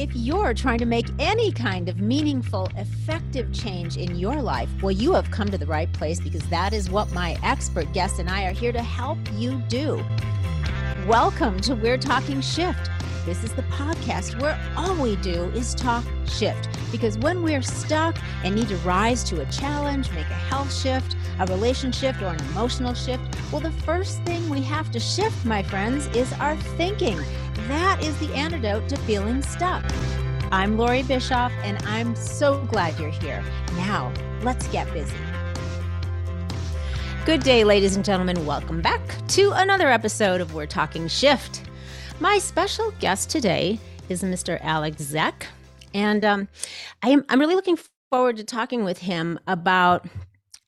If you're trying to make any kind of meaningful, effective change in your life, well, you have come to the right place because that is what my expert guest and I are here to help you do. Welcome to We're Talking Shift. This is the podcast where all we do is talk shift. Because when we're stuck and need to rise to a challenge, make a health shift, a relationship, or an emotional shift, well, the first thing we have to shift, my friends, is our thinking. That is the antidote to feeling stuck. I'm Lori Bischoff, and I'm so glad you're here. Now, let's get busy. Good day, ladies and gentlemen. Welcome back to another episode of We're Talking Shift. My special guest today is Mr. Alex Zeck, and um, I am, I'm really looking forward to talking with him about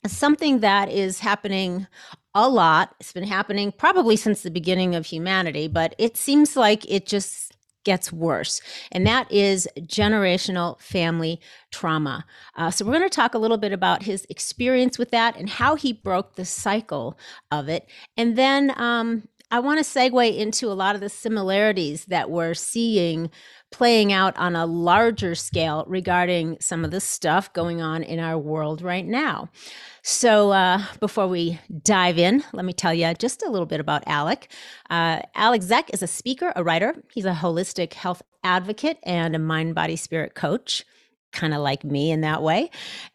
something that is happening a lot. It's been happening probably since the beginning of humanity, but it seems like it just gets worse, and that is generational family trauma. Uh, so, we're going to talk a little bit about his experience with that and how he broke the cycle of it. And then um, I want to segue into a lot of the similarities that we're seeing playing out on a larger scale regarding some of the stuff going on in our world right now. So, uh, before we dive in, let me tell you just a little bit about Alec. Uh, Alex Zeck is a speaker, a writer. He's a holistic health advocate and a mind, body, spirit coach kind of like me in that way.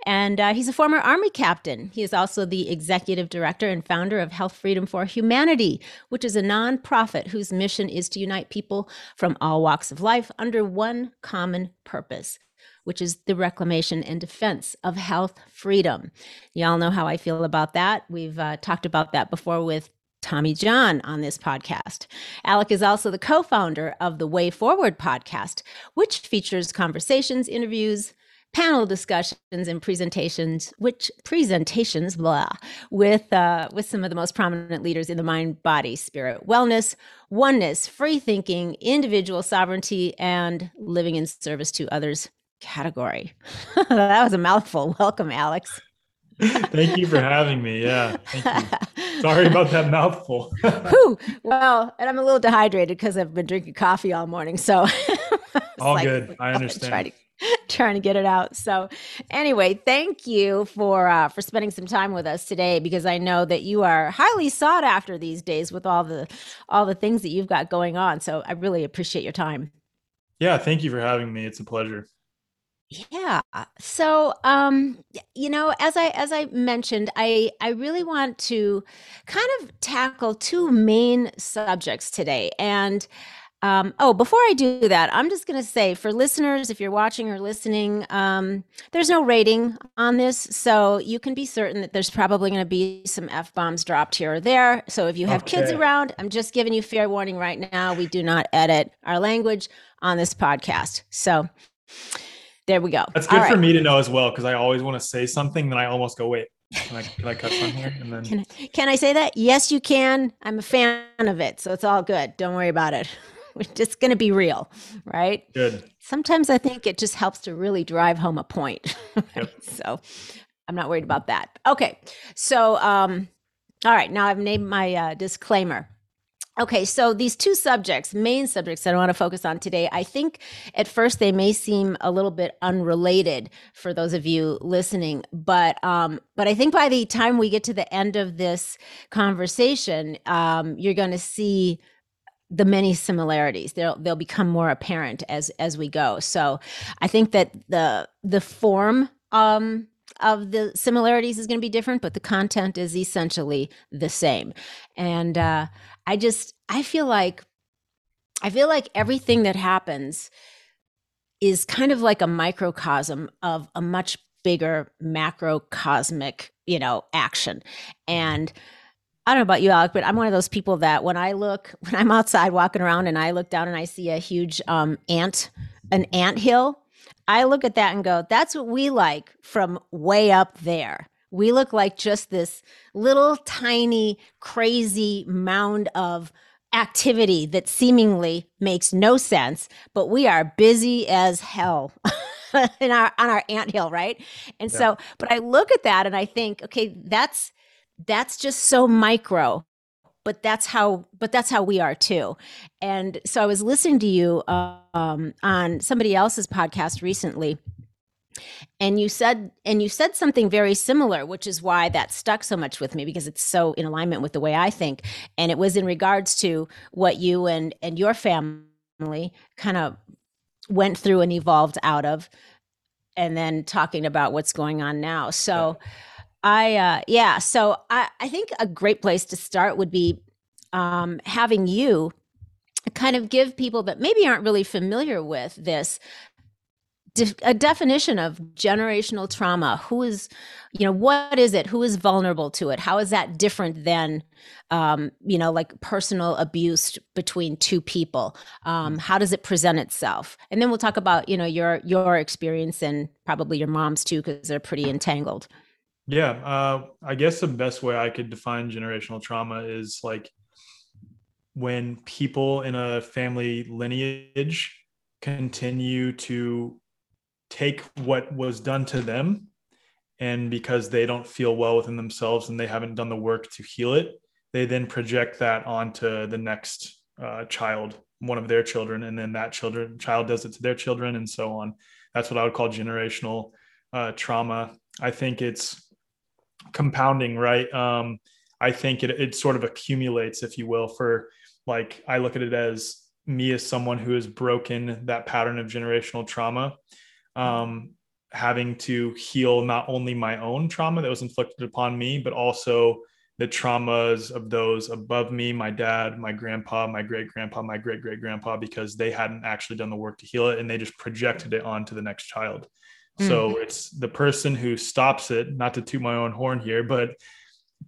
And uh, he's a former Army captain. He is also the executive director and founder of Health Freedom for Humanity, which is a nonprofit whose mission is to unite people from all walks of life under one common purpose. Which is the reclamation and defense of health freedom. Y'all know how I feel about that. We've uh, talked about that before with Tommy John on this podcast. Alec is also the co founder of the Way Forward podcast, which features conversations, interviews, panel discussions and presentations which presentations blah with uh, with some of the most prominent leaders in the mind body spirit wellness oneness free thinking individual sovereignty and living in service to others category. That was a mouthful. Welcome alex Thank you for having me. Yeah. Sorry about that mouthful. Whew. Well, and I'm a little dehydrated because I've been drinking coffee all morning. So all like, good. I understand. Trying to, trying to get it out. So anyway, thank you for uh, for spending some time with us today because I know that you are highly sought after these days with all the all the things that you've got going on. So I really appreciate your time. Yeah, thank you for having me. It's a pleasure. Yeah. So, um, you know, as I as I mentioned, I I really want to kind of tackle two main subjects today. And um, oh, before I do that, I'm just going to say for listeners, if you're watching or listening, um, there's no rating on this, so you can be certain that there's probably going to be some f bombs dropped here or there. So if you have okay. kids around, I'm just giving you fair warning right now. We do not edit our language on this podcast. So there we go. That's good All for right. me to know as well because I always want to say something, then I almost go, wait, can I, can I cut some here? And then can I, can I say that? Yes, you can. I'm a fan of it, so it's all good. Don't worry about it. We're just going to be real, right? Good. Sometimes I think it just helps to really drive home a point. Yep. so I'm not worried about that. Okay. So, um, all right. Now I've named my uh, disclaimer. Okay, so these two subjects, main subjects that I want to focus on today, I think at first they may seem a little bit unrelated for those of you listening, but um, but I think by the time we get to the end of this conversation, um, you're going to see the many similarities. They'll they'll become more apparent as as we go. So I think that the the form um, of the similarities is going to be different, but the content is essentially the same. And uh, I just I feel like I feel like everything that happens is kind of like a microcosm of a much bigger macrocosmic, you know, action. And I don't know about you, Alec, but I'm one of those people that when I look, when I'm outside walking around and I look down and I see a huge um, ant, an ant hill, I look at that and go, that's what we like from way up there. We look like just this little tiny, crazy mound of activity that seemingly makes no sense, but we are busy as hell. in our on our ant hill, right? And yeah. so, but I look at that and I think, okay, that's that's just so micro but that's how but that's how we are too and so i was listening to you um, on somebody else's podcast recently and you said and you said something very similar which is why that stuck so much with me because it's so in alignment with the way i think. And it was in regards to what you and and your family kind of went through and evolved out of and then talking about what's going on now. So i uh yeah so i i think a great place to start would be um having you kind of give people that maybe aren't really familiar with this a definition of generational trauma. Who is you know what is it? Who is vulnerable to it? How is that different than um, you know like personal abuse between two people? Um, mm. how does it present itself? And then we'll talk about you know your your experience and probably your mom's too because they're pretty entangled. Yeah uh, i guess the best way i could define generational trauma is like when people in a family lineage continue to take what was done to them and because they don't feel well within themselves and they haven't done the work to heal it they then project that onto the next uh, child one of their children and then that children child does it to their children and so on. That's what i would call generational uh, trauma. I think it's compounding right? Um, i think it, it sort of accumulates if you will for like i look at it as me as someone who has broken that pattern of generational trauma um, having to heal not only my own trauma that was inflicted upon me, but also the traumas of those above me, my dad, my grandpa, my great grandpa, my great great grandpa, because they hadn't actually done the work to heal it and they just projected it onto the next child. Mm-hmm. So it's the person who stops it, not to toot my own horn here, but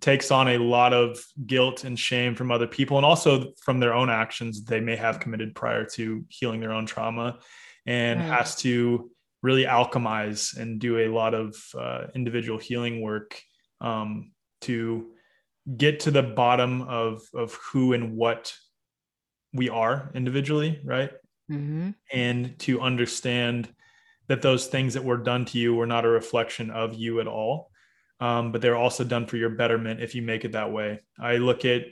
takes on a lot of guilt and shame from other people and also from their own actions they may have committed prior to healing their own trauma and right. has to really alchemize and do a lot of uh, individual healing work um, to get to the bottom of of who and what we are individually right mm-hmm. and to understand that those things that were done to you were not a reflection of you at all um, but they're also done for your betterment if you make it that way i look at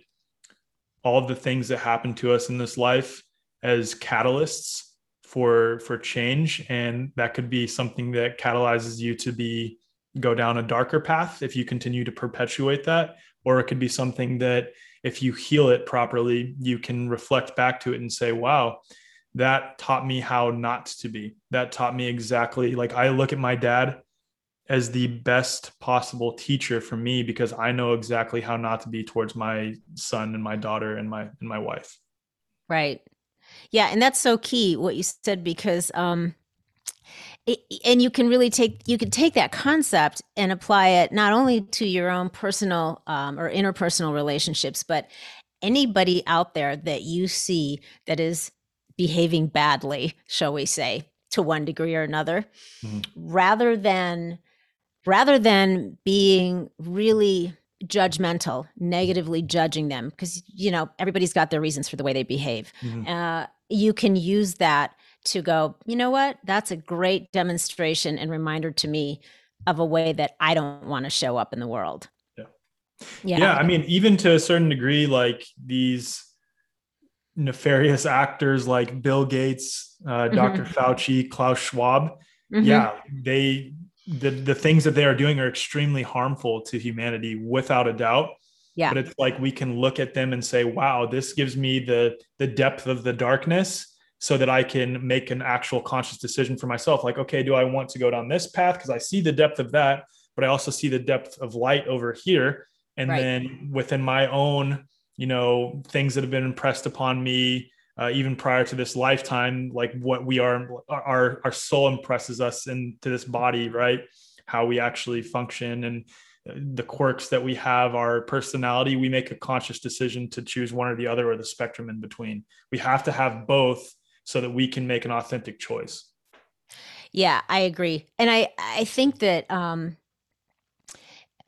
all the things that happen to us in this life as catalysts for for change. And that could be something that catalyzes you to be go down a darker path if you continue to perpetuate that. Or it could be something that if you heal it properly you can reflect back to it and say wow that taught me how not to be. That taught me exactly like i look at my dad as the best possible teacher for me because i know exactly how not to be towards my son and my daughter and my and my wife. Right yeah, and that's so key what you said because um it, and you can really take you can take that concept and apply it not only to your own personal um, or interpersonal relationships but anybody out there that you see that is behaving badly shall we say to one degree or another mm-hmm. rather than rather than being really judgmental, negatively judging them, because you know everybody's got their reasons for the way they behave. Mm-hmm. Uh, you can use that to go. You know what? That's a great demonstration and reminder to me of a way that I don't want to show up in the world. Yeah. Yeah. Yeah. I mean, even to a certain degree, like these nefarious actors like Bill Gates, uh, Dr. Mm-hmm. Fauci, Klaus Schwab. Mm-hmm. Yeah, they the the things that they are doing are extremely harmful to humanity without a doubt. Yeah. But it's like we can look at them and say wow this gives me the the depth of the darkness so that i can make an actual conscious decision for myself. Like okay do i want to go down this path? Because i see the depth of that but i also see the depth of light over here. And right. then within my own you know things that have been impressed upon me uh, even prior to this lifetime, like what we are, our our soul impresses us into this body, right? How we actually function and the quirks that we have, our personality. We make a conscious decision to choose one or the other, or the spectrum in between. We have to have both so that we can make an authentic choice. Yeah, I agree, and I I think that. um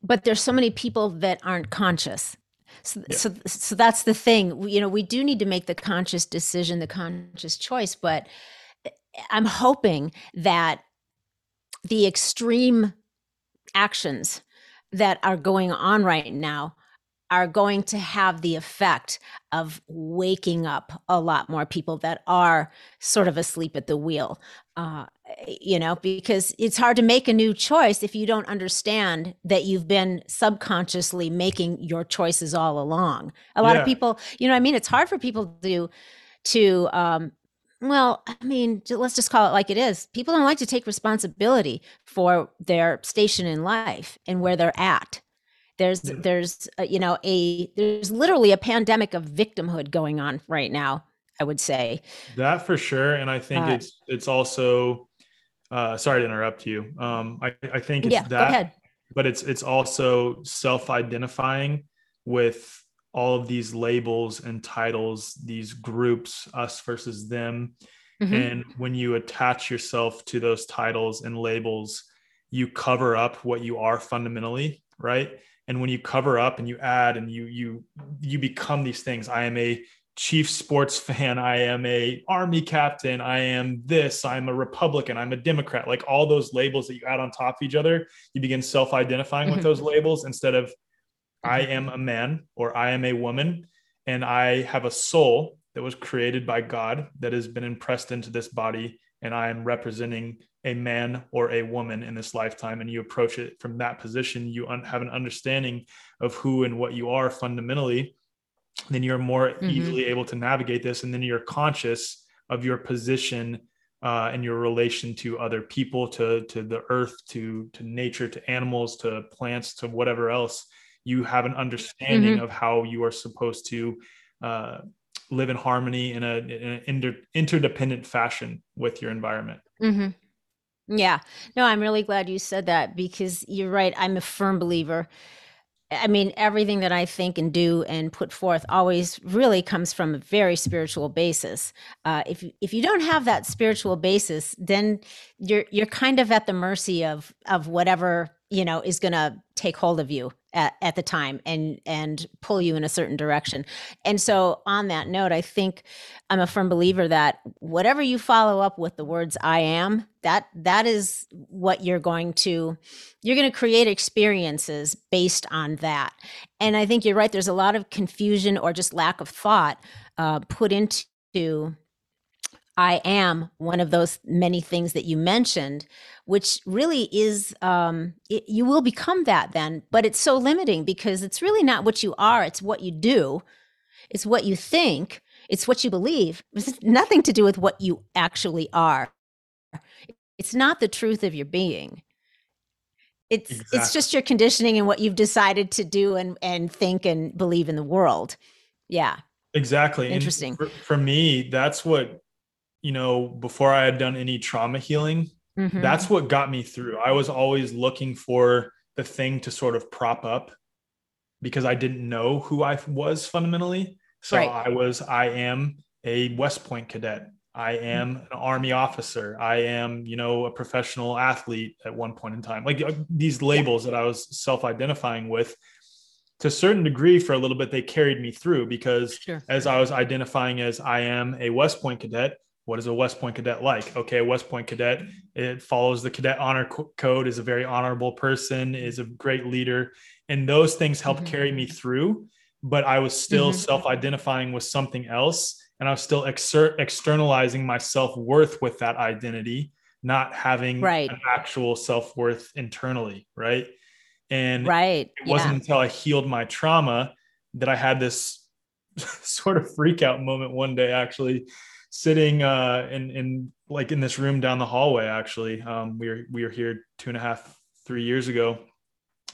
but there's so many people that aren't conscious so, yeah. so, so that's the thing. You know, we do need to make the conscious decision, the conscious choice, but eh, I'm hoping that the extreme actions that are going on right now are going to have the effect of waking up a lot more people that are sort of asleep at the wheel. Uh, you know, because it's hard to make a new choice if you don't understand that you've been subconsciously making your choices all along. A lot yeah. of people, you know, I mean, it's hard for people to to um, well, I mean, let's just call it like it is. People don't like to take responsibility for their station in life and where they're at. There's yeah. there's uh, you know a there's literally a pandemic of victimhood going on right now. I would say that for sure, and I think uh, it's it's also. Uh, sorry to interrupt you. Um, I I think it's yeah, that, but it's it's also self-identifying with all of these labels and titles, these groups, us versus them. Mm-hmm. And when you attach yourself to those titles and labels, you cover up what you are fundamentally, right? and when you cover up and you add and you you you become these things i am a chief sports fan i am a army captain i am this i'm a republican i'm a democrat like all those labels that you add on top of each other you begin self-identifying mm-hmm. with those labels instead of i mm-hmm. am a man or i am a woman and i have a soul that was created by god that has been impressed into this body and i am representing a man or a woman in this lifetime and you approach it from that position you un- have an understanding of who and what you are fundamentally then you're more mm-hmm. easily able to navigate this and then you're conscious of your position uh, and your relation to other people to to the earth to to nature to animals to plants to whatever else you have an understanding mm-hmm. of how you are supposed to uh, live in harmony in, a, in an inter- interdependent fashion with your environment mm-hmm. Yeah. No, I'm really glad you said that because you're right. I'm a firm believer. I mean, everything that I think and do and put forth always really comes from a very spiritual basis. Uh, if if you don't have that spiritual basis, then you're you're kind of at the mercy of of whatever you know is going to take hold of you at, at the time and and pull you in a certain direction. And so on that note i think i'm a firm believer that whatever you follow up with the words i am that that is what you're going to you're going to create experiences based on that. And i think you're right there's a lot of confusion or just lack of thought uh, put into I am one of those many things that you mentioned, which really is, um, it, you will become that then, but it's so limiting because it's really not what you are, it's what you do, it's what you think, it's what you believe. It's nothing to do with what you actually are. It's not the truth of your being. It's exactly. it's just your conditioning and what you've decided to do and and think and believe in the world. Yeah. Exactly. Interesting. For, for me, that's what you know, before I had done any trauma healing, mm-hmm. that's what got me through. I was always looking for the thing to sort of prop up because I didn't know who I was fundamentally. So right. I was, I am a West Point cadet. I am an army officer. I am, you know, a professional athlete at one point in time. Like uh, these labels that I was self-identifying with to a certain degree for a little bit they carried me through because sure. as I was identifying as I am a West Point cadet, what is a West Point cadet like? Okay, a West Point cadet, it follows the cadet honor code, is a very honorable person, is a great leader. And those things helped mm-hmm. carry me through. But I was still mm-hmm. self identifying with something else. And I was still exer- externalizing my self worth with that identity, not having right. an actual self worth internally. Right. And right. it wasn't yeah. until I healed my trauma that I had this sort of freak out moment one day, actually sitting uh, in in like in this room down the hallway. Actually, um, we were we were here two and a half three years ago,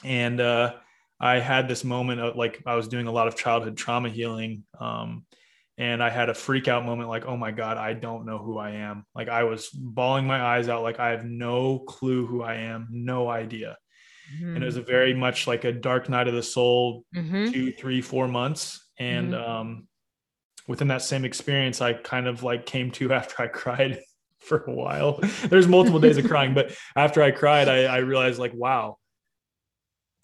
and uh, I had this moment of like I was doing a lot of childhood trauma healing. Um, and I had a freak out moment like, oh my God, I don't know who I am. Like I was bawling my eyes out, like I have no clue who I am, no idea. Mm-hmm. And it was a very much like a dark night of the soul, mm-hmm. two, three, four months. And mm-hmm. um, within that same experience, I kind of like came to after I cried for a while. There's multiple days of crying, but after I cried, I, I realized like, wow,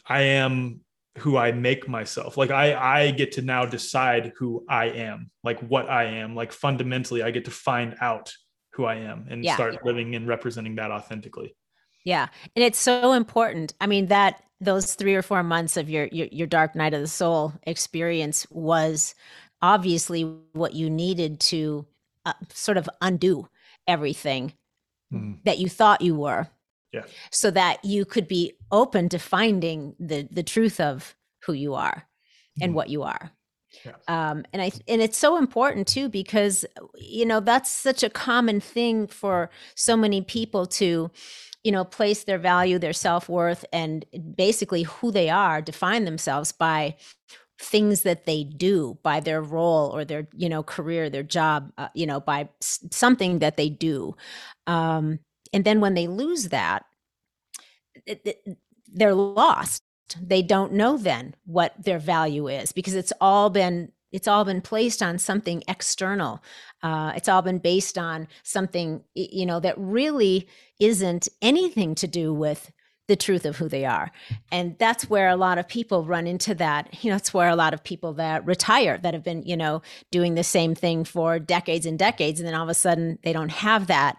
I am who I make myself. Like I, I get to now decide who I am, like what I am. Like fundamentally, I get to find out who I am and yeah. start living and representing that authentically. Yeah. And it's so important. I mean, that those three or four months of your, your your dark night of the soul experience was obviously what you needed to uh, sort of undo everything mm. that you thought you were yeah so that you could be open to finding the the truth of who you are and mm. what you are yeah. um and i and it's so important too because you know that's such a common thing for so many people to you know place their value their self-worth and basically who they are define themselves by things that they do by their role or their you know career their job uh, you know by something that they do. Um and then when they lose that it, it, they're lost. They don't know then what their value is because it's all been it's all been placed on something external. Uh, it's all been based on something you know that really isn't anything to do with the truth of who they are. And that's where a lot of people run into that. You know, that's where a lot of people that retire that have been, you know, doing the same thing for decades and decades. And then all of a sudden they don't have that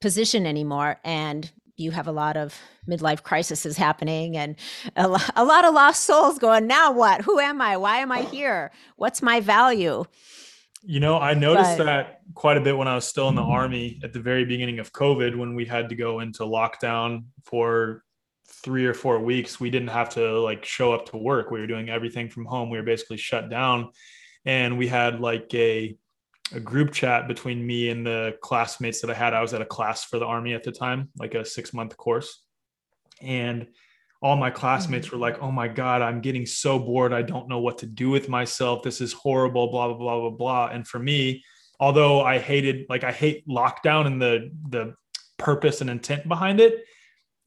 position anymore. And you have a lot of midlife crises happening and a, lo- a lot of lost souls going, now what? Who am I? Why am I here? What's my value? You know, I noticed but, that quite a bit when I was still in the army at the very beginning of COVID when we had to go into lockdown for three or four weeks, we didn't have to like show up to work. We were doing everything from home. We were basically shut down. And we had like a, a group chat between me and the classmates that I had. I was at a class for the army at the time, like a six month course. And all my classmates mm-hmm. were like, oh my God, I'm getting so bored. I don't know what to do with myself. This is horrible, blah, blah, blah, blah, blah. And for me, although I hated, like I hate lockdown and the the purpose and intent behind it,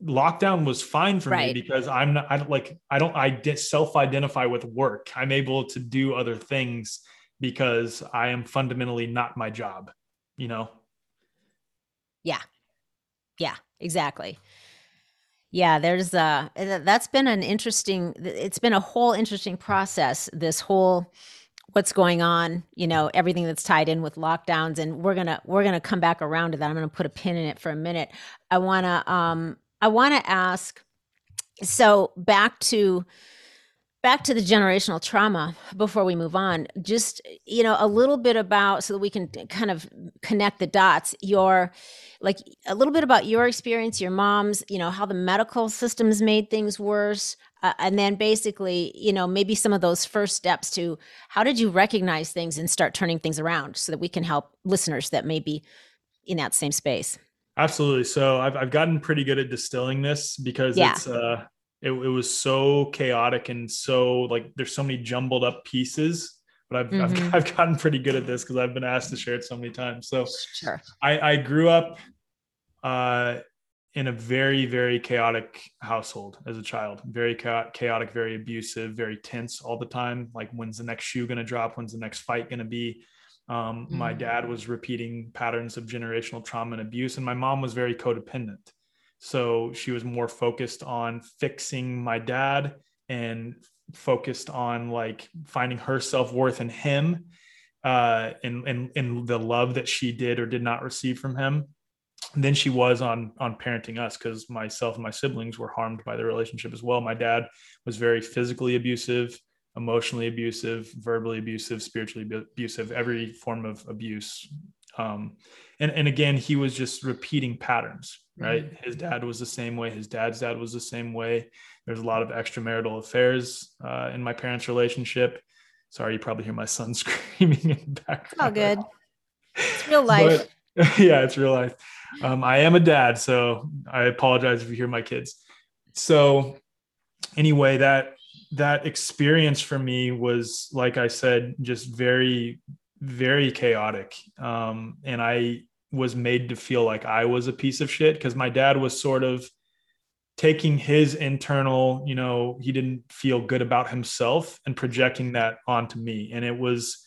lockdown was fine for right. me because I'm not, I don't like, I don't, I self identify with work. I'm able to do other things because I am fundamentally not my job, you know? Yeah. Yeah, exactly. Yeah, there's uh that's been an interesting it's been a whole interesting process this whole what's going on, you know, everything that's tied in with lockdowns and we're going to we're going to come back around to that. I'm going to put a pin in it for a minute. I want to um I want to ask so back to back to the generational trauma before we move on just you know a little bit about so that we can kind of connect the dots your like a little bit about your experience your mom's you know how the medical systems made things worse uh, and then basically you know maybe some of those first steps to how did you recognize things and start turning things around so that we can help listeners that may be in that same space Absolutely. So I've I've gotten pretty good at distilling this because yeah. it's uh it, it was so chaotic and so like there's so many jumbled up pieces. But I've mm-hmm. I've, I've gotten pretty good at this because I've been asked to share it so many times. So sure. I, I grew up uh in a very very chaotic household as a child very chaotic very abusive very tense all the time like when's the next shoe going to drop when's the next fight going to be um, mm. My dad was repeating patterns of generational trauma and abuse, and my mom was very codependent. So she was more focused on fixing my dad and focused on like finding her self worth in him uh, and, and, and the love that she did or did not receive from him than she was on on parenting us because myself and my siblings were harmed by the relationship as well. My dad was very physically abusive emotionally abusive, verbally abusive, spiritually abusive, every form of abuse. Um, and, and again, he was just repeating patterns, right? Mm-hmm. His dad was the same way. His dad's dad was the same way. There's a lot of extramarital affairs uh, in my parents' relationship. Sorry, you probably hear my son screaming in the background. All good. It's real life. But, yeah, it's real life. Um, I am a dad, so I apologize if you hear my kids. So, anyway, that that experience for me was like i said just very very chaotic. Um, and i was made to feel like i was a piece of shit because my dad was sort of taking his internal you know he didn't feel good about himself and projecting that onto me. And it was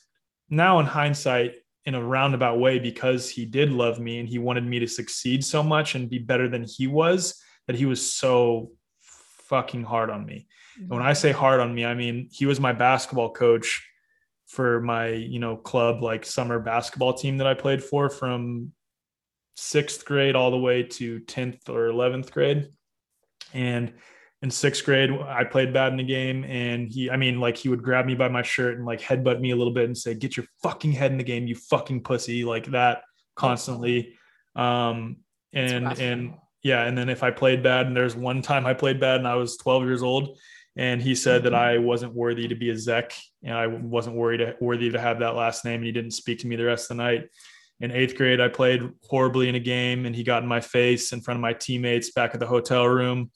now in hindsight in a roundabout way because he did love me and he wanted me to succeed so much and be better than he was that he was so fucking hard on me Mm-hmm. when I say hard on me, I mean he was my basketball coach for my, you know, club like summer basketball team that I played for from sixth grade all the way to 10th or 11th grade. And in sixth grade, I played bad in the game, and he, I mean, like he would grab me by my shirt and like headbutt me a little bit and say, "Get your fucking head in the game, you fucking pussy," like that constantly. Um, and and yeah, and then if I played bad, and there's one time I played bad and I was 12 years old, and he said mm-hmm. that I wasn't worthy to be a Zeck, and I wasn't worried to, worthy to have that last name, and he didn't speak to me the rest of the night. In eighth grade, I played horribly in a game, and he got in my face in front of my teammates back at the hotel room.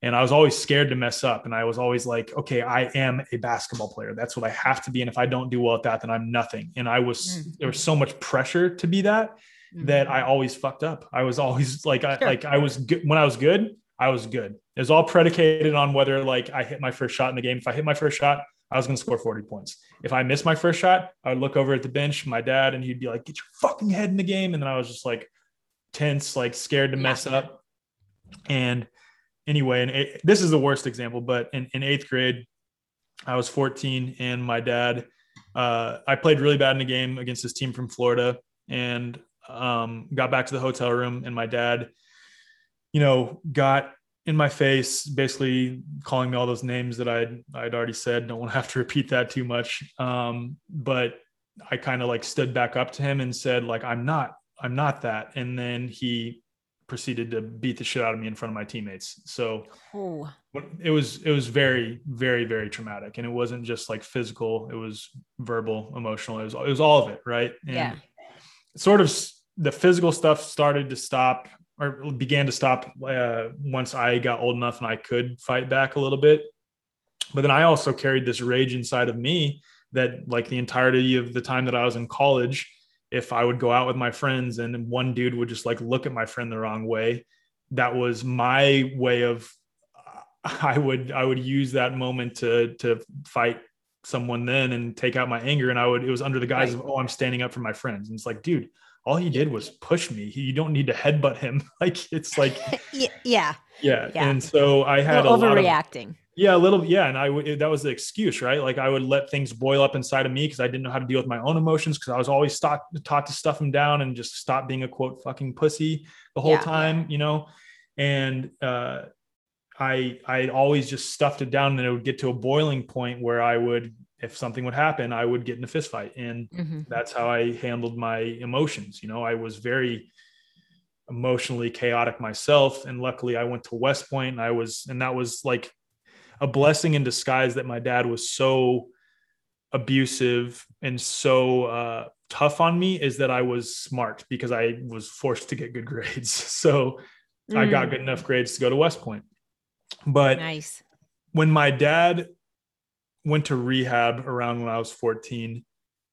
And I was always scared to mess up. And I was always like, okay, I am a basketball player. That's what I have to be. And if I don't do well at that, then I'm nothing. And I was, mm-hmm. there was so much pressure to be that mm-hmm. that I always fucked up. I was always like, I, like I was good when I was good, I was good. It was all predicated on whether like I hit my first shot in the game. If I hit my first shot, I was going to score 40 points. If I missed my first shot, I would look over at the bench, my dad, and he'd be like, get your fucking head in the game. And then I was just like tense, like scared to mess up. And anyway, and this is the worst example, but in, in eighth grade, I was 14 and my dad, uh, I played really bad in a game against this team from Florida and um, got back to the hotel room and my dad, you know, got in my face, basically calling me all those names that I'd, I'd already said. Don't want to have to repeat that too much. Um, but I kind of like stood back up to him and said like, I'm not, I'm not that. And then he proceeded to beat the shit out of me in front of my teammates. So oh. it was it was very very very traumatic, and it wasn't just like physical; it was verbal, emotional. It was it was all of it, right? And yeah. Sort of the physical stuff started to stop or began to stop uh, once I got old enough and I could fight back a little bit. But then I also carried this rage inside of me that, like the entirety of the time that I was in college, if I would go out with my friends and one dude would just like look at my friend the wrong way, that was my way of I would I would use that moment to to fight someone then and take out my anger and I would it was under the guise right. of oh I'm standing up for my friends and it's like dude all he did was push me he, you don't need to headbutt him like it's like yeah yeah yeah and so I had a overreacting yeah, a little. Yeah, and I would. That was the excuse, right? Like I would let things boil up inside of me because I didn't know how to deal with my own emotions because I was always taught taught to stuff them down and just stop being a quote fucking pussy the whole yeah, time, you know. And uh, I I always just stuffed it down, and it would get to a boiling point where I would, if something would happen, I would get in a fist fight, and mm-hmm. that's how I handled my emotions. You know, I was very emotionally chaotic myself and luckily i went to west point and i was and that was like a blessing in disguise that my dad was so abusive and so uh, tough on me is that I was smart because I was forced to get good grades. So mm. I got mm. good enough grades to go to West Point. But nice. when my dad went to rehab around when I was 14,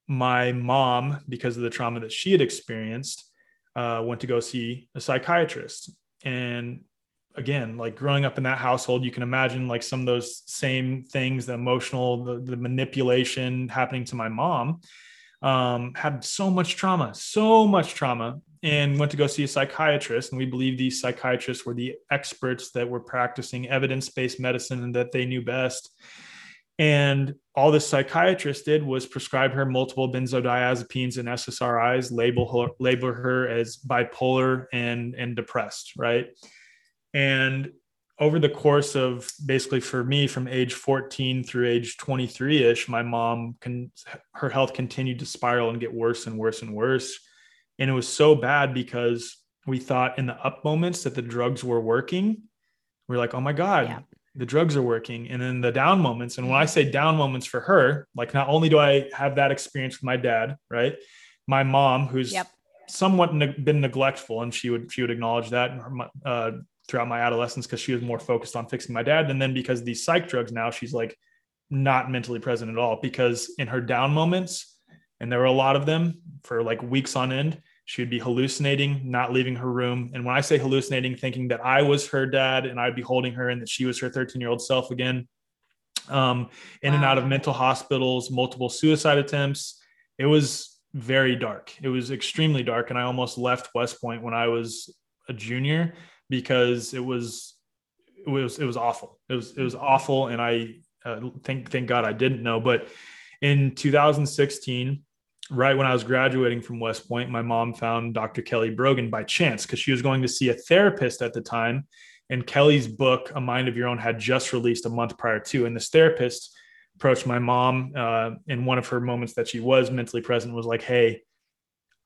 my mom, because of the trauma that she had experienced, uh, went to go see a psychiatrist. And again like growing up in that household you can imagine like some of those same things the emotional the, the manipulation happening to my mom um, had so much trauma so much trauma and went to go see a psychiatrist and we believe these psychiatrists were the experts that were practicing evidence-based medicine and that they knew best and all the psychiatrist did was prescribe her multiple benzodiazepines and SSRIs, label her, label her as bipolar and, and depressed, right? And over the course of basically for me from age 14 through age 23 ish, my mom can her health continued to spiral and get worse and worse and worse. And it was so bad because we thought in the up moments that the drugs were working. We are like, oh my God, yeah. the drugs are working. And then the down moments. And when I say down moments for her, like not only do I have that experience with my dad, right? My mom, who's yep. somewhat ne- been neglectful, and she would she would acknowledge that. Uh, throughout my adolescence because she was more focused on fixing my dad. And then because these psych drugs now, she's like not mentally present at all because in her down moments, and there were a lot of them for like weeks on end, she would be hallucinating, not leaving her room. And when I say hallucinating, thinking that I was her dad and I'd be holding her and that she was her 13 year old self again. Um, in wow. and out of mental hospitals, multiple suicide attempts. It was very dark. It was extremely dark. And I almost left West Point when I was a junior because it was it was it was awful. It was it was awful, and I uh, thank thank God I didn't know. But in 2016, right when I was graduating from West Point, my mom found Dr. Kelly Brogan by chance because she was going to see a therapist at the time, And Kelly's book, A Mind of Your Own, had just released a month prior to. And this therapist approached my mom uh, in one of her moments that she was mentally present, was like, Hey,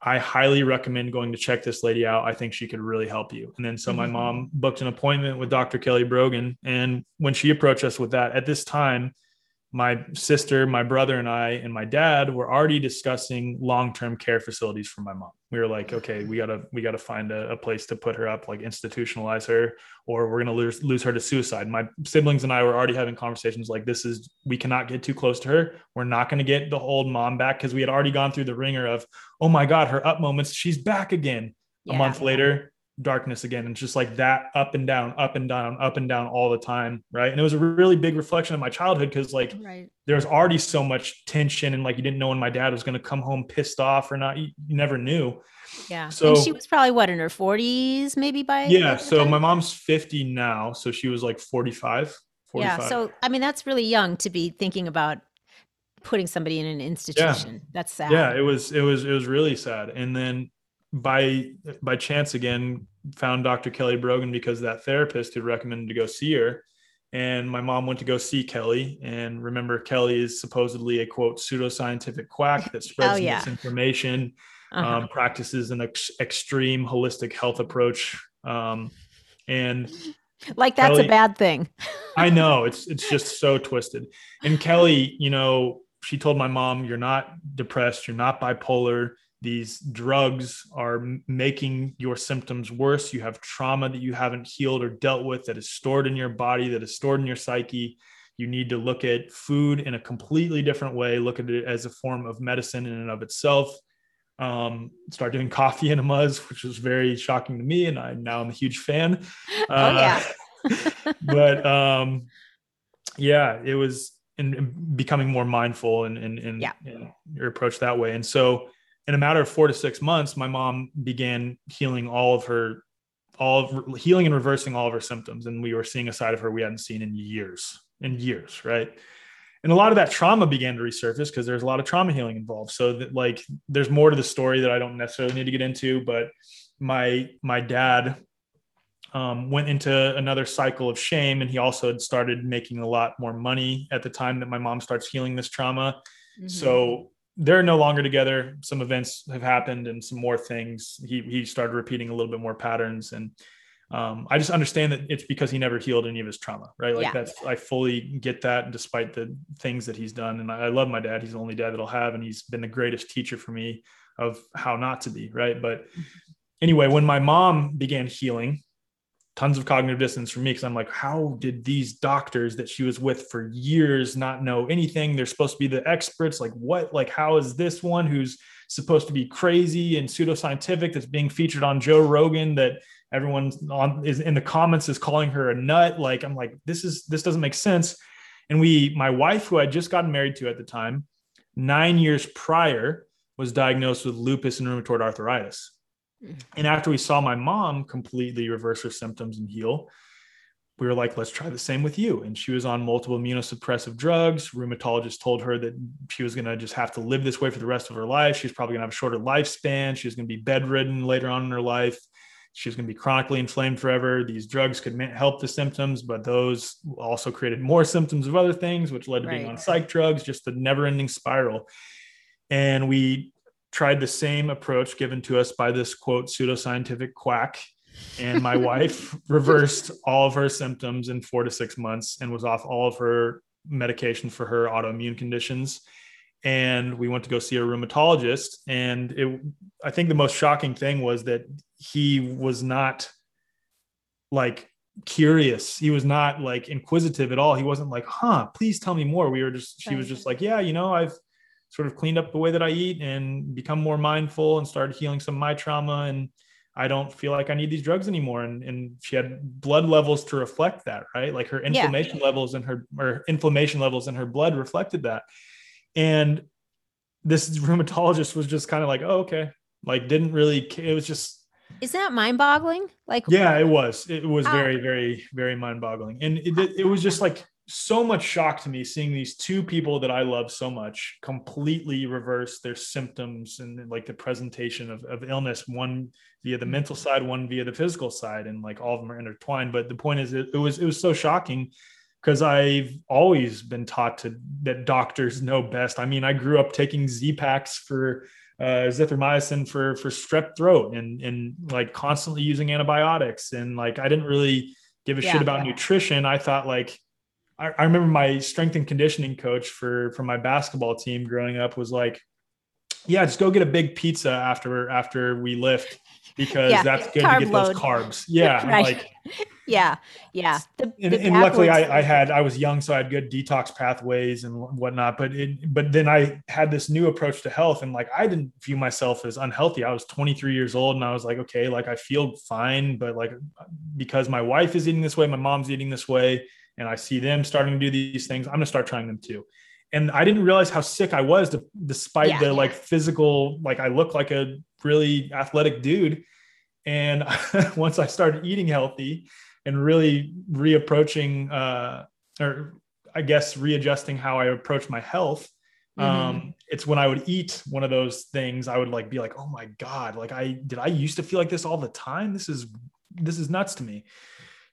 I highly recommend going to check this lady out. I think she could really help you. And then so my mm-hmm. mom booked an appointment with Dr. Kelly Brogan. And when she approached us with that, at this time, my sister, my brother, and I, and my dad were already discussing long-term care facilities for my mom. We were like, okay, we gotta we gotta find a, a place to put her up, like institutionalize her, or we're gonna lose lose her to suicide. My siblings and I were already having conversations like, this is we cannot get too close to her. We're not gonna get the old mom back because we had already gone through the ringer of, oh my god, her up moments, she's back again. Yeah. A month later, darkness again and just like that up and down up and down up and down all the time right? And it was a really big reflection of my childhood because like right. there was already so much tension and like you didn't know when my dad was going to come home pissed off or not. You, you, never knew. Yeah. So and she was probably what in her 40s maybe by yeah so my mom's 50 now so she was like 45 45. yeah so i mean that's really young to be thinking about putting somebody in an institution. Yeah. that's sad. yeah it was it was it was really sad. And then by by chance again found Dr. Kelly Brogan because that therapist had recommended to go see her. And my mom went to go see Kelly. And remember, Kelly is supposedly a quote pseudoscientific quack that spreads oh, yeah. misinformation, uh-huh. um, practices an ex- extreme holistic health approach. Um, and like that's Kelly, a bad thing. I know it's it's just so twisted. And Kelly, you know, she told my mom, "You're not depressed. You're not bipolar these drugs are making your symptoms worse. You have trauma that you haven't healed or dealt with that is stored in your body, that is stored in your psyche. You need to look at food in a completely different way, look at it as a form of medicine in and of itself. Um, start doing coffee enemas, which was very shocking to me. And I now I'm a huge fan. Oh, uh, yeah. but um, yeah, it was in, in becoming more mindful and, and, and, yeah. and your approach that way. And so, in a matter of four to six months, my mom began healing all of her, all of, healing and reversing all of her symptoms. And we were seeing a side of her we hadn't seen in years, in years, right? And a lot of that trauma began to resurface because there's a lot of trauma healing involved. So that like there's more to the story that I don't necessarily need to get into, but my my dad um, went into another cycle of shame and he also had started making a lot more money at the time that my mom starts healing this trauma. Mm-hmm. So they're no longer together. Some events have happened and some more things. He he started repeating a little bit more patterns, and um, I just understand that it's because he never healed any of his trauma, right? Like yeah. that's I fully get that, despite the things that he's done. And I, I love my dad. He's the only dad that I'll have, and he's been the greatest teacher for me of how not to be, right? But mm-hmm. anyway, when my mom began healing, tons of cognitive dissonance for me because I'm like, how did these doctors that she was with for years not know anything? They're supposed to be the experts. Like, what? Like, how is this one who's supposed to be crazy and pseudoscientific that's being featured on Joe Rogan that everyone on is in the comments is calling her a nut? Like, I'm like, this is this doesn't make sense. And we, my wife, who I just gotten married to at the time, nine years prior, was diagnosed with lupus and rheumatoid arthritis. And after we saw my mom completely reverse her symptoms and heal, we were like, let's try the same with you. And she was on multiple immunosuppressive drugs. Rheumatologist told her that she was going to just have to live this way for the rest of her life. She's probably going to have a shorter lifespan. She was going to be bedridden later on in her life. She was going to be chronically inflamed forever. These drugs could help the symptoms, but those also created more symptoms of other things, which led to right. being on psych drugs, just the never ending spiral. And we tried the same approach given to us by this quote pseudoscientific quack. And my wife reversed all of her symptoms in four to six months and was off all of her medication for her autoimmune conditions. And we went to go see a rheumatologist. And it i think the most shocking thing was that he was not like curious. He was not like inquisitive at all. He wasn't like huh please tell me more. We were just she was just like yeah you know i've sort of cleaned up the way that I eat and become more mindful and started healing some of my trauma. And I don't feel like I need these drugs anymore. And, and she had blood levels to reflect that, right? Like her inflammation yeah. levels and her or inflammation levels in her blood reflected that. And this rheumatologist was just kind of like, oh, okay. Like didn't really, it was just, isn't that mind boggling? Like, yeah, it was, it was very, very, very mind boggling. And it, it was just like, so much shock to me seeing these two people that I love so much completely reverse their symptoms and like the presentation of, of illness, one via the mental side, one via the physical side, and like all of them are intertwined. But the point is, it, it was it was so shocking because I've always been taught to that doctors know best. I mean, I grew up taking Z packs for uh, zithromycin for for strep throat and and like constantly using antibiotics and like I didn't really give a yeah, shit about yeah. nutrition. I thought like I, I remember my strength and conditioning coach for for my basketball team growing up was like, yeah, just go get a big pizza after after we lift because yeah, that's good to get load. those carbs. Yeah, right. like yeah, yeah. The, and, the and luckily, I, I, had I was young, so I had good detox pathways and whatnot. But it, but then I had this new approach to health, and like I didn't view myself as unhealthy. I was 23 years old, and I was like, okay, like I feel fine, but like because my wife is eating this way, my mom's eating this way, and I see them starting to do these things, I'm gonna start trying them too. And I didn't realize how sick I was, to, despite yeah, the like physical, like I look like a really athletic dude. And once I started eating healthy and really reapproaching uh, or I guess readjusting how I approach my health. Mm-hmm. Um, it's when I would eat one of those things, I would like be like, oh my God, like I did I used to feel like this all the time? This is this is nuts to me.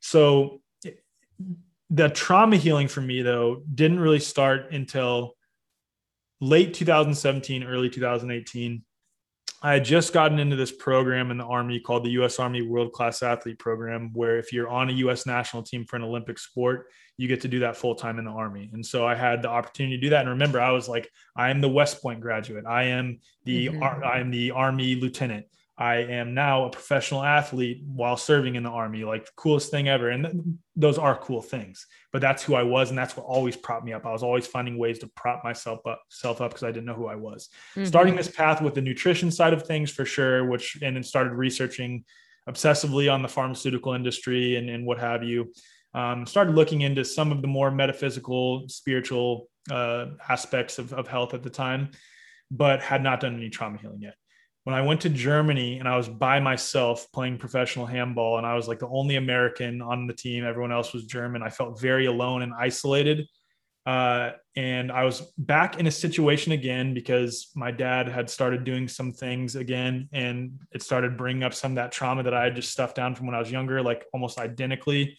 So the trauma healing for me though didn't really start until late 2017, early 2018. I had just gotten into this program in the Army called the U.S. Army World Class Athlete Program, where if you're on a U.S. national team for an Olympic sport, you get to do that full time in the Army. And so I had the opportunity to do that. And remember, I was like, I am the West Point graduate. I am the mm-hmm. I am the Army lieutenant. I am now a professional athlete while serving in the army, like the coolest thing ever. And th- those are cool things, but that's who I was. And that's what always propped me up. I was always finding ways to prop myself up, self up because I didn't know who I was. Mm-hmm. Starting this path with the nutrition side of things for sure, which, and then started researching obsessively on the pharmaceutical industry and, and what have you. Um, started looking into some of the more metaphysical, spiritual uh, aspects of, of health at the time, but had not done any trauma healing yet when I went to Germany and I was by myself playing professional handball and I was like the only American on the team, everyone else was German. I felt very alone and isolated. Uh, and I was back in a situation again because my dad had started doing some things again, and it started bringing up some of that trauma that I had just stuffed down from when I was younger, like almost identically.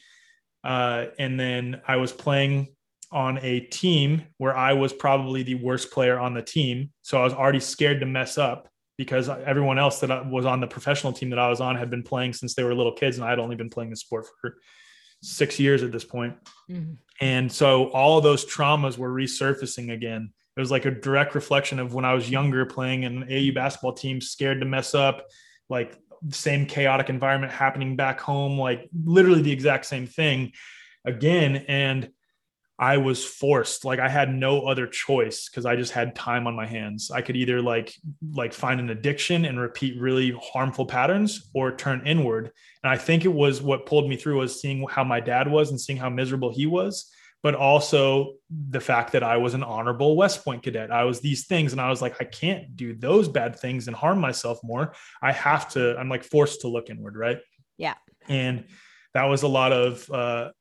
Uh, and then I was playing on a team where I was probably the worst player on the team, so I was already scared to mess up because everyone else that was on the professional team that I was on had been playing since they were little kids, and I had only been playing the sport for six years at this point. Mm-hmm. And so all those traumas were resurfacing again. It was like a direct reflection of when I was younger playing an AU basketball team, scared to mess up, like the same chaotic environment happening back home, like literally the exact same thing again. And I was forced like I had no other choice because I just had time on my hands. I could either like like find an addiction and repeat really harmful patterns or turn inward. And I think it was what pulled me through was seeing how my dad was and seeing how miserable he was, but also the fact that I was an honorable West Point cadet. I was these things and I was like I can't do those bad things and harm myself more. I have to I'm like forced to look inward, right? Yeah. And that was a lot of uh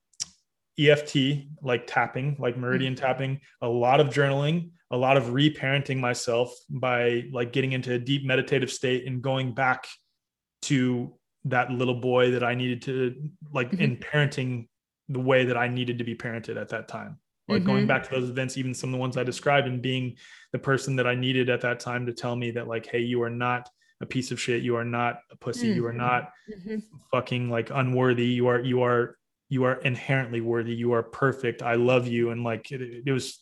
EFT, like tapping, like meridian mm-hmm. tapping, a lot of journaling, a lot of reparenting myself by like getting into a deep meditative state and going back to that little boy that I needed to like mm-hmm. in parenting the way that I needed to be parented at that time. Like mm-hmm. going back to those events, even some of the ones I described, and being the person that I needed at that time to tell me that, like, hey, you are not a piece of shit. You are not a pussy. Mm-hmm. You are not mm-hmm. fucking like unworthy. You are you are you are inherently worthy. You are perfect. I love you. And like it, it was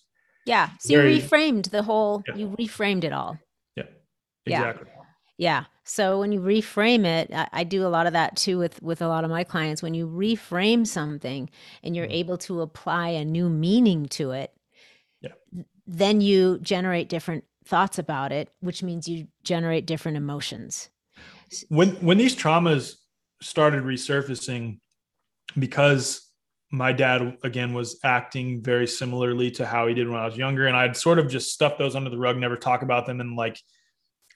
yeah. So very, you reframed the whole yeah. you reframed it all. Yeah. Exactly. Yeah. yeah. So when you reframe it I, I, do a lot of that too with with a lot of my clients. When you reframe something and you're mm-hmm. able to apply a new meaning to it yeah. then you generate different thoughts about it which means you generate different emotions. When when these traumas started resurfacing because my dad again was acting very similarly to how he did when I was younger, and I'd sort of just stuff those under the rug, never talk about them, and like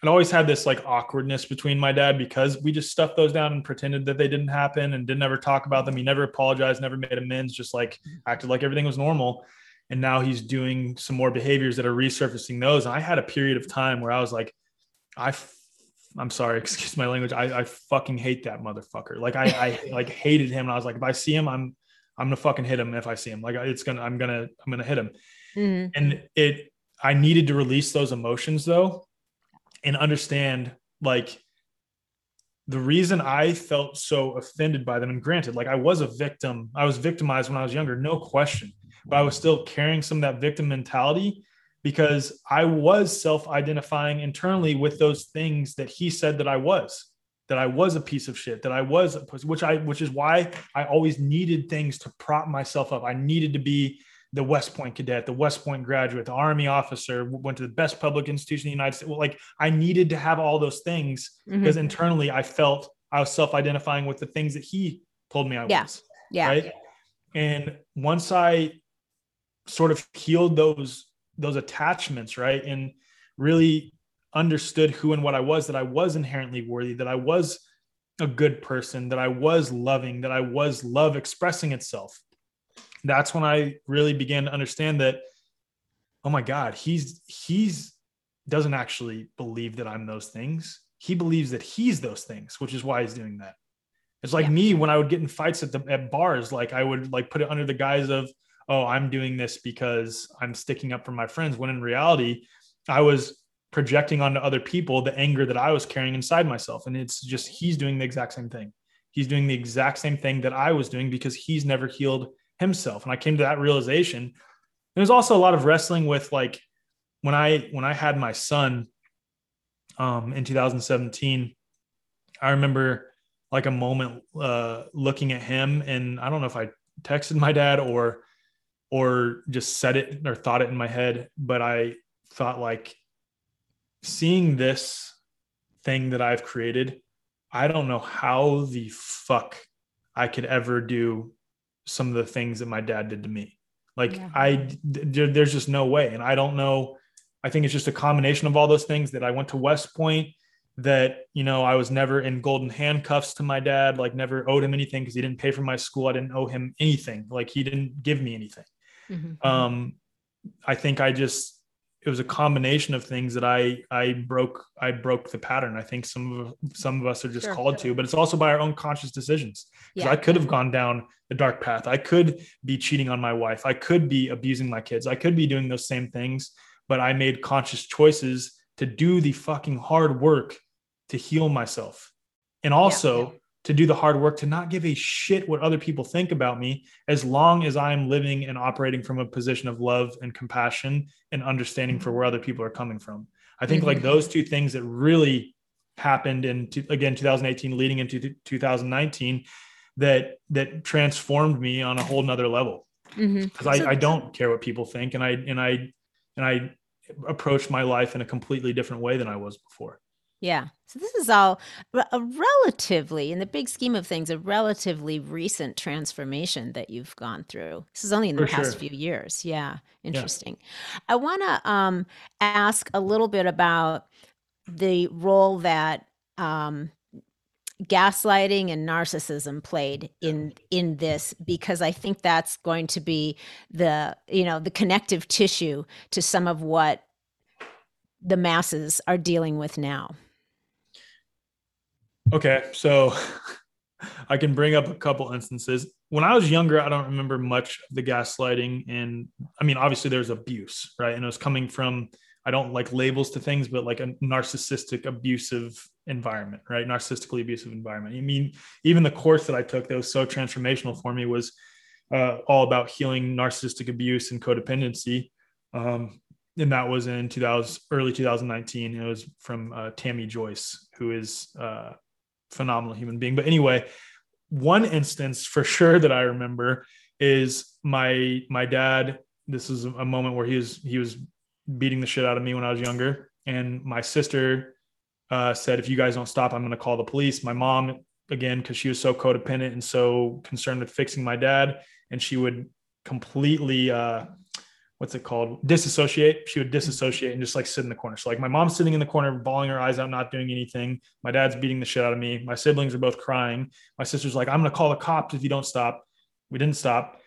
I'd always had this like awkwardness between my dad because we just stuffed those down and pretended that they didn't happen and didn't ever talk about them. He never apologized, never made amends, just like acted like everything was normal. And now he's doing some more behaviors that are resurfacing those. And I had a period of time where I was like, I, I'm sorry, excuse my language. I, I fucking hate that motherfucker. Like I, I like hated him. And I was like, if I see him, I'm, I'm gonna fucking hit him if I see him. Like it's gonna, I'm gonna, I'm gonna hit him. Mm-hmm. And it, I needed to release those emotions though, and understand like the reason I felt so offended by them. And granted, like I was a victim, I was victimized when I was younger, no question, but I was still carrying some of that victim mentality because I was self identifying internally with those things that he said that I was that I was a piece of shit, that I was, a which I, which is why I always needed things to prop myself up. I needed to be the West Point cadet, the West Point graduate, the Army officer, went to the best public institution in the United States. Well, like I needed to have all those things mm-hmm. because internally I felt I was self-identifying with the things that he told me I yeah. was. Yeah. Right. And once I sort of healed those those attachments, right, and really understood who and what I was, that I was inherently worthy, that I was a good person, that I was loving, that I was love expressing itself. That's when I really began to understand that, oh my God, he's he's doesn't actually believe that I'm those things. He believes that he's those things, which is why he's doing that. It's like yeah. me when I would get in fights at the at bars, like I would like put it under the guise of, oh, I'm doing this because I'm sticking up for my friends. When in reality, I was projecting onto other people the anger that I was carrying inside myself. And it's just he's doing the exact same thing. He's doing the exact same thing that I was doing because he's never healed himself. And I came to that realization. There's also a lot of wrestling with like when I when I had my son um, in 2017, I remember like a moment uh, looking at him, and I don't know if I texted my dad or or just said it or thought it in my head, but I thought like seeing this thing that I've created, I don't know how the fuck I could ever do some of the things that my dad did to me. Like yeah. I, there's just no way. And I don't know. I think it's just a combination of all those things that I went to West Point, that, you know, I was never in golden handcuffs to my dad, like never owed him anything because he didn't pay for my school. I didn't owe him anything. Like he didn't give me anything. Mm-hmm. Um, I think I just it was a combination of things that I I broke I broke the pattern. I think some of some of us are just sure, called sure. to, but it's also by our own conscious decisions. Because yeah. I could have gone down the dark path. I could be cheating on my wife. I could be abusing my kids. I could be doing those same things, but I made conscious choices to do the fucking hard work to heal myself. And also yeah, yeah to do the hard work to not give a shit what other people think about me as long as I'm living and operating from a position of love and compassion and understanding for where other people are coming from. I think mm-hmm. like those two things that really happened in again 2018 leading into 2019 that that transformed me on a whole nother level because mm-hmm. I, I don't care what people think and I and I and I approach my life in a completely different way than I was before. Yeah. So this is all a relatively, in the big scheme of things, a relatively recent transformation that you've gone through. This is only in the For past sure. few years. Yeah. Interesting. Yeah. I want to um, ask a little bit about the role that um, gaslighting and narcissism played in in this because i think that's going to be the you know the connective tissue to some of what the masses are dealing with now Okay, so I can bring up a couple instances. When I was younger, I don't remember much of the gaslighting. And I mean, obviously, there's abuse, right? And it was coming from, I don't like labels to things, but like a narcissistic, abusive environment, right? Narcissistically abusive environment. I mean, even the course that I took that was so transformational for me was uh, all about healing narcissistic abuse and codependency. Um, and that was in 2000, early 2019. It was from uh, Tammy Joyce, who is uh, phenomenal human being. But anyway, one instance for sure that I remember is my my dad. This is a moment where he was he was beating the shit out of me when I was younger, and my sister uh, said, "If you guys don't stop, I'm going to call the police." My mom, again, because she was so codependent and so concerned with fixing my dad, and she would completely uh, what's it called? Disassociate. She would disassociate and just like sit in the corner. So like my mom's sitting in the corner, bawling her eyes out, not doing anything. My dad's beating the shit out of me. My siblings are both crying. My sister's like, I'm gonna call the cops if you don't stop. We didn't stop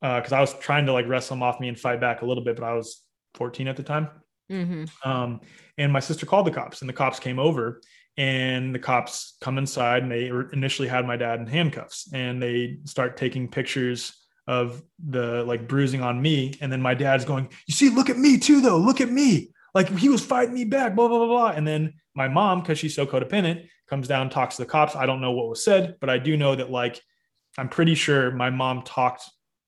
because uh, I was trying to like wrestle them off me and fight back a little bit, but I was 14 at the time. Mm-hmm. Um, and my sister called the cops, and the cops came over. And the cops come inside, and they initially had my dad in handcuffs, and they start taking pictures of the like bruising on me. And then my dad's going, You see, look at me too, though. Look at me. Like he was fighting me back, blah, blah, blah, blah. And then my mom, because she's so codependent, comes down, talks to the cops. I don't know what was said, but I do know that like I'm pretty sure my mom talked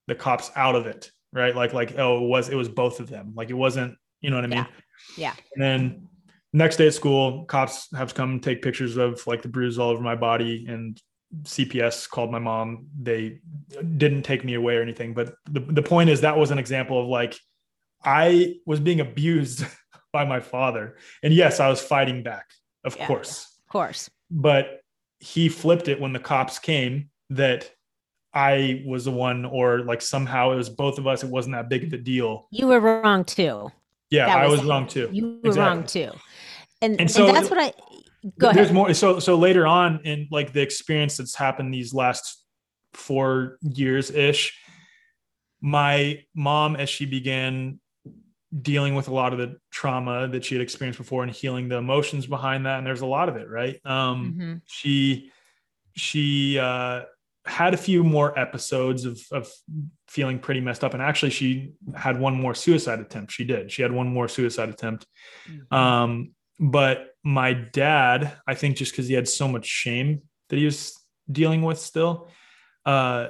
the cops out of it, right? Like, like, oh, it was it was both of them. Like it wasn't, you know what I mean? Yeah. yeah. And then next day at school, cops have to come take pictures of like the bruises all over my body and CPS called my mom. They didn't take me away or anything. But the, the point is that was an example of like I was being abused by my father. And yes, I was fighting back, of yeah, course. Of course. But he flipped it when the cops came that I was the one, or like somehow it was both of us. It wasn't that big of a deal. You were wrong too. Yeah, I was, was wrong too. You were exactly. wrong too. And, and so and that's what I Go there's ahead. more. So so later on in like the experience that's happened these last four years ish, my mom as she began dealing with a lot of the trauma that she had experienced before and healing the emotions behind that and there's a lot of it right um mm-hmm. she she uh had a few more episodes of of feeling pretty messed up and actually she had one more suicide attempt she did she had one more suicide attempt mm-hmm. um but my dad, I think just because he had so much shame that he was dealing with still, uh,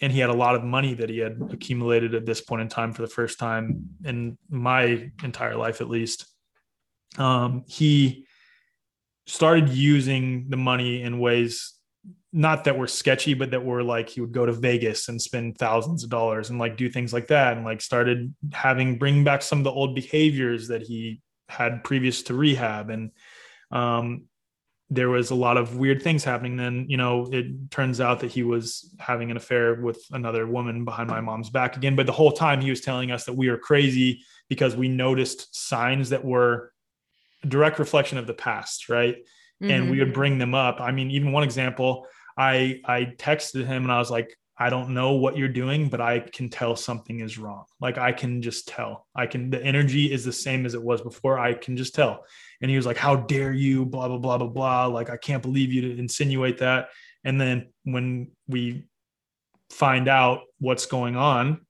and he had a lot of money that he had accumulated at this point in time for the first time in my entire life, at least. Um, he started using the money in ways not that were sketchy, but that were like he would go to Vegas and spend thousands of dollars and like do things like that, and like started having bring back some of the old behaviors that he had previous to rehab and um, there was a lot of weird things happening then you know it turns out that he was having an affair with another woman behind my mom's back again but the whole time he was telling us that we were crazy because we noticed signs that were a direct reflection of the past right mm-hmm. and we would mm-hmm. bring them up i mean even one example i i texted him and i was like I don't know what you're doing, but I can tell something is wrong. Like I can just tell. I can, the energy is the same as it was before. I can just tell. And he was like, How dare you? Blah, blah, blah, blah, blah. Like, I can't believe you to insinuate that. And then when we find out what's going on,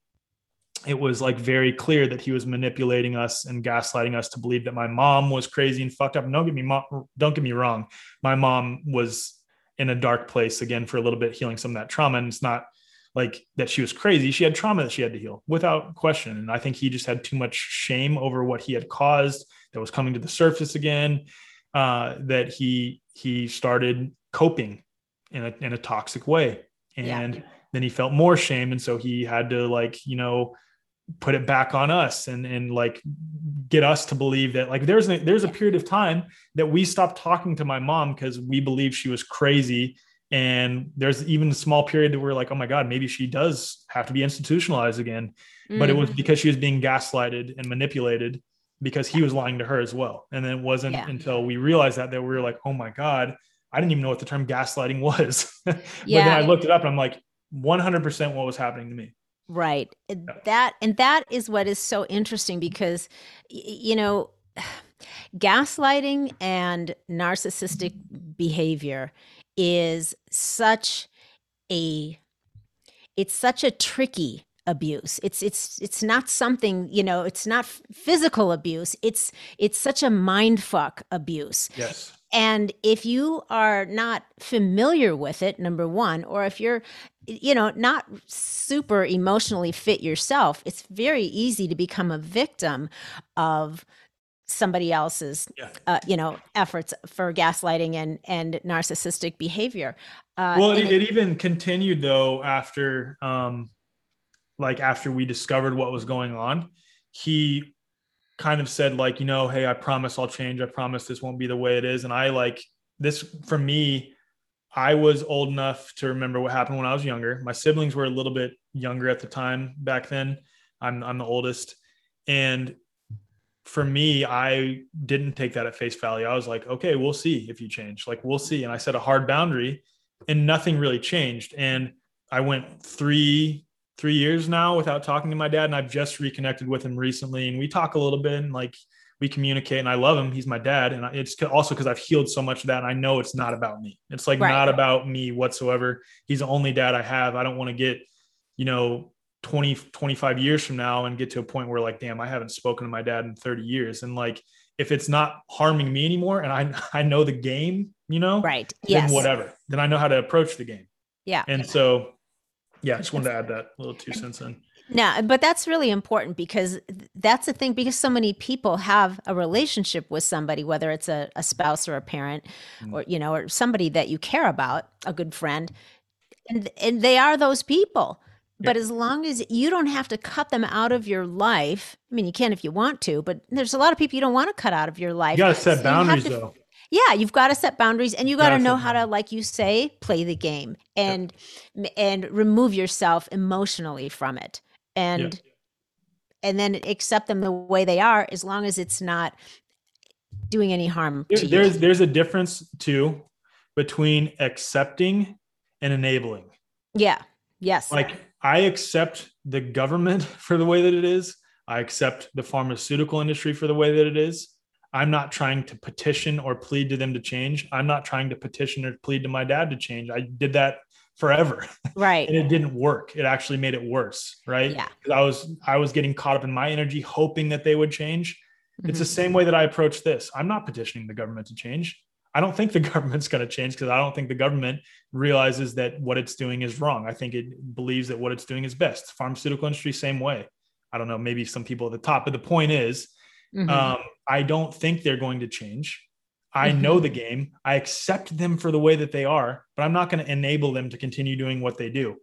it was like very clear that he was manipulating us and gaslighting us to believe that my mom was crazy and fucked up. And don't get me, don't get me wrong. My mom was in a dark place again for a little bit, healing some of that trauma. And it's not like that she was crazy. She had trauma that she had to heal without question. And I think he just had too much shame over what he had caused that was coming to the surface again. Uh, that he he started coping in a in a toxic way, and yeah. then he felt more shame, and so he had to like you know put it back on us and and like get us to believe that like there's a, there's a period of time that we stopped talking to my mom because we believed she was crazy and there's even a small period that we're like, oh my God, maybe she does have to be institutionalized again. Mm. But it was mm. because she was being gaslighted and manipulated because he was lying to her as well. And then it wasn't yeah. until we realized that that we were like, oh my God, I didn't even know what the term gaslighting was. but yeah. then I looked it up and I'm like, 100% what was happening to me. Right. Yeah. That and that is what is so interesting because you know gaslighting and narcissistic behavior is such a it's such a tricky abuse. It's it's it's not something you know it's not physical abuse. It's it's such a mind fuck abuse. Yes. And if you are not familiar with it number one or if you're you know not super emotionally fit yourself it's very easy to become a victim of somebody else's yeah. uh, you know efforts for gaslighting and and narcissistic behavior uh, well it, it, even continued though after um like after we discovered what was going on he kind of said like you know hey i promise i'll change. I promise this won't be the way it is. And i like this for me i was old enough to remember what happened when i was younger. My siblings were a little bit younger at the time back then. I'm I'm the oldest, and for me, I didn't take that at face value. I was like, okay, we'll see if you change. Like we'll see. And I set a hard boundary, and nothing really changed. And I went three three years now without talking to my dad, and I've just reconnected with him recently, and we talk a little bit, and like we communicate and I love him. He's my dad. And it's also because I've healed so much of that. And I know it's not about me. It's like right. not about me whatsoever. He's the only dad I have. I don't want to get, you know, 20, 25 years from now and get to a point where like, damn, I haven't spoken to my dad in 30 years. And like, if it's not harming me anymore and I, I know the game, you know, right. Then yes. whatever. Then I know how to approach the game. Yeah. And so, yeah, I just wanted to add that little two cents in. Now, but that's really important because that's the thing because so many people have a relationship with somebody, whether it's a, a spouse or a parent mm. or, you know, or somebody that you care about, a good friend, and, and they are those people. But as long as you don't have to cut them out of your life, I mean, you can if you want to, but there's a lot of people you don't want to cut out of your life. You got to set boundaries, to, though. Yeah, you have got to set boundaries, and you got to know how to, like you say, play the game and yep. and remove yourself emotionally from it and yeah. and then accept them the way they are as long as it's not doing any harm there, there's there's a difference too between accepting and enabling yeah yes like i accept the government for the way that it is i accept the pharmaceutical industry for the way that it is i'm not trying to petition or plead to them to change i'm not trying to petition or plead to my dad to change i did that forever. Right. and it didn't work. It actually made it worse. Right. Yeah. I was I was getting caught up in my energy, hoping that they would change. Mm-hmm. It's the mm-hmm. same way that I approach this. I'm not petitioning the government to change. I don't think the government's going to change because I don't think the government realizes that what it's doing is wrong. I think it believes that what it's doing is best. Pharmaceutical industry, same way. I don't know, maybe some people at the top, but the point is, mm-hmm. um, I don't think they're going to change. I mm-hmm. know the game. I accept them for the way that they are, but I'm not going to enable them to continue doing what they do.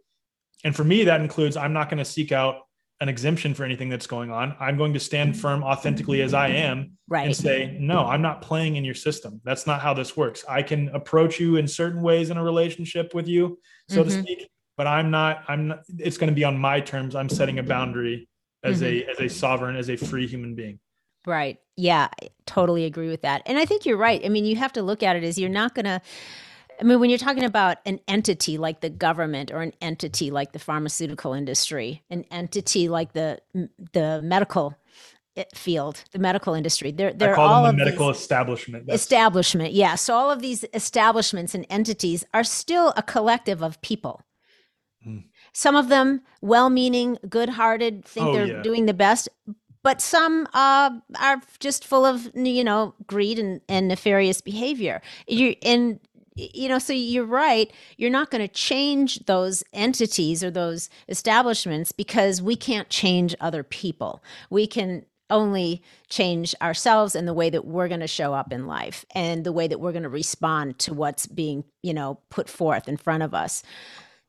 And for me, that includes I'm not going to seek out an exemption for anything that's going on. I'm going to stand firm authentically as I am right. and say, no, I'm not playing in your system. That's not how this works. I can approach you in certain ways in a relationship with you, so mm-hmm. to speak, but I'm not, I'm not, it's going to be on my terms. I'm setting a boundary as mm-hmm. a, as a sovereign, as a free human being. Right. Yeah, I totally agree with that. And I think you're right. I mean, you have to look at it as you're not going to I mean, when you're talking about an entity like the government or an entity like the pharmaceutical industry, an entity like the the medical eh, field, the medical industry, they're they're all the medical establishment. That's... Establishment, yeah. So all of these establishments and entities are still a collective of people. Hmm. Some of them well-meaning, good-hearted, think oh, they're yeah. doing the best, but some uh, are just full of you know greed and, and nefarious behavior you and you know so you're right you're not going to change those entities or those establishments because we can't change other people. We can only change ourselves and the way that we're going to show up in life and the way that we're going to respond to what's being you know put forth in front of us.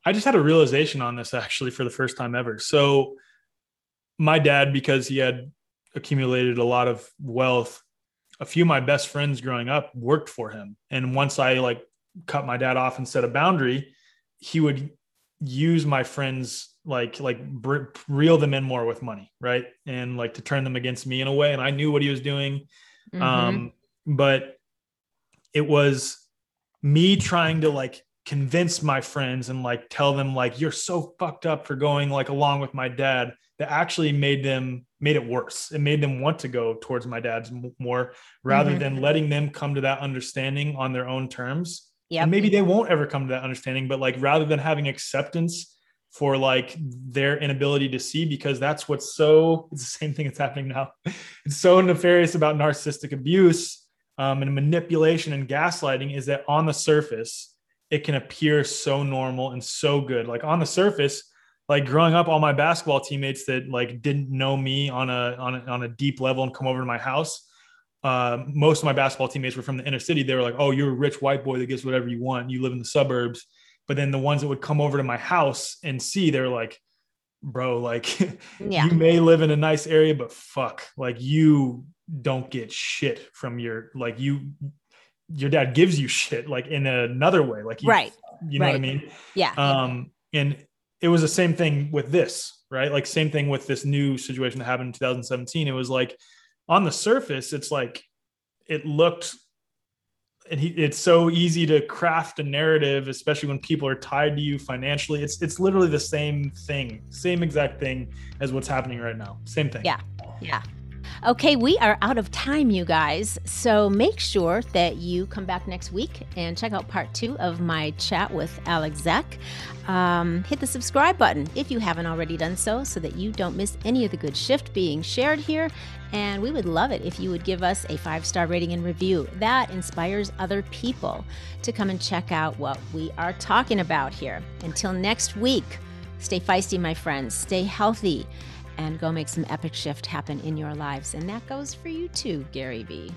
I just had a realization on this actually for the first time ever. So my dad, because he had accumulated a lot of wealth, a few of my best friends growing up worked for him. And once I like cut my dad off and set a boundary, he would use my friends like like reel them in more with money, right? And like to turn them against me in a way. And I knew what he was doing, mm-hmm. um, but it was me trying to like convince my friends and like tell them like you're so fucked up for going like along with my dad that actually made them made it worse it made them want to go towards my dad's more rather mm-hmm. than letting them come to that understanding on their own terms yeah maybe they won't ever come to that understanding but like rather than having acceptance for like their inability to see because that's what's so it's the same thing that's happening now it's so nefarious about narcissistic abuse um, and manipulation and gaslighting is that on the surface it can appear so normal and so good. Like on the surface, like growing up, all my basketball teammates that like didn't know me on a on a, on a deep level and come over to my house. Uh, most of my basketball teammates were from the inner city. They were like, "Oh, you're a rich white boy that gets whatever you want. You live in the suburbs." But then the ones that would come over to my house and see, they're like, "Bro, like, yeah. you may live in a nice area, but fuck, like you don't get shit from your like you your dad gives you shit like in another way like you, right you know right. what i mean yeah um and it was the same thing with this right? Like same thing with this new situation that happened in 2017. It was like on the surface, it's like it looked and he, it's so easy to craft a narrative, especially when people are tied to you financially. It's it's literally the same thing, same exact thing as what's happening right now. Same thing. Yeah, yeah. Okay, we are out of time, you guys. So make sure that you come back next week and check out part two of my chat with Alex Zeck. Um, hit the subscribe button if you haven't already done so, so that you don't miss any of the good shift being shared here. And we would love it if you would give us a five star rating and review. That inspires other people to come and check out what we are talking about here. Until next week, stay feisty, my friends. Stay healthy and go make some epic shift happen in your lives. And that goes for you too, Gary Vee.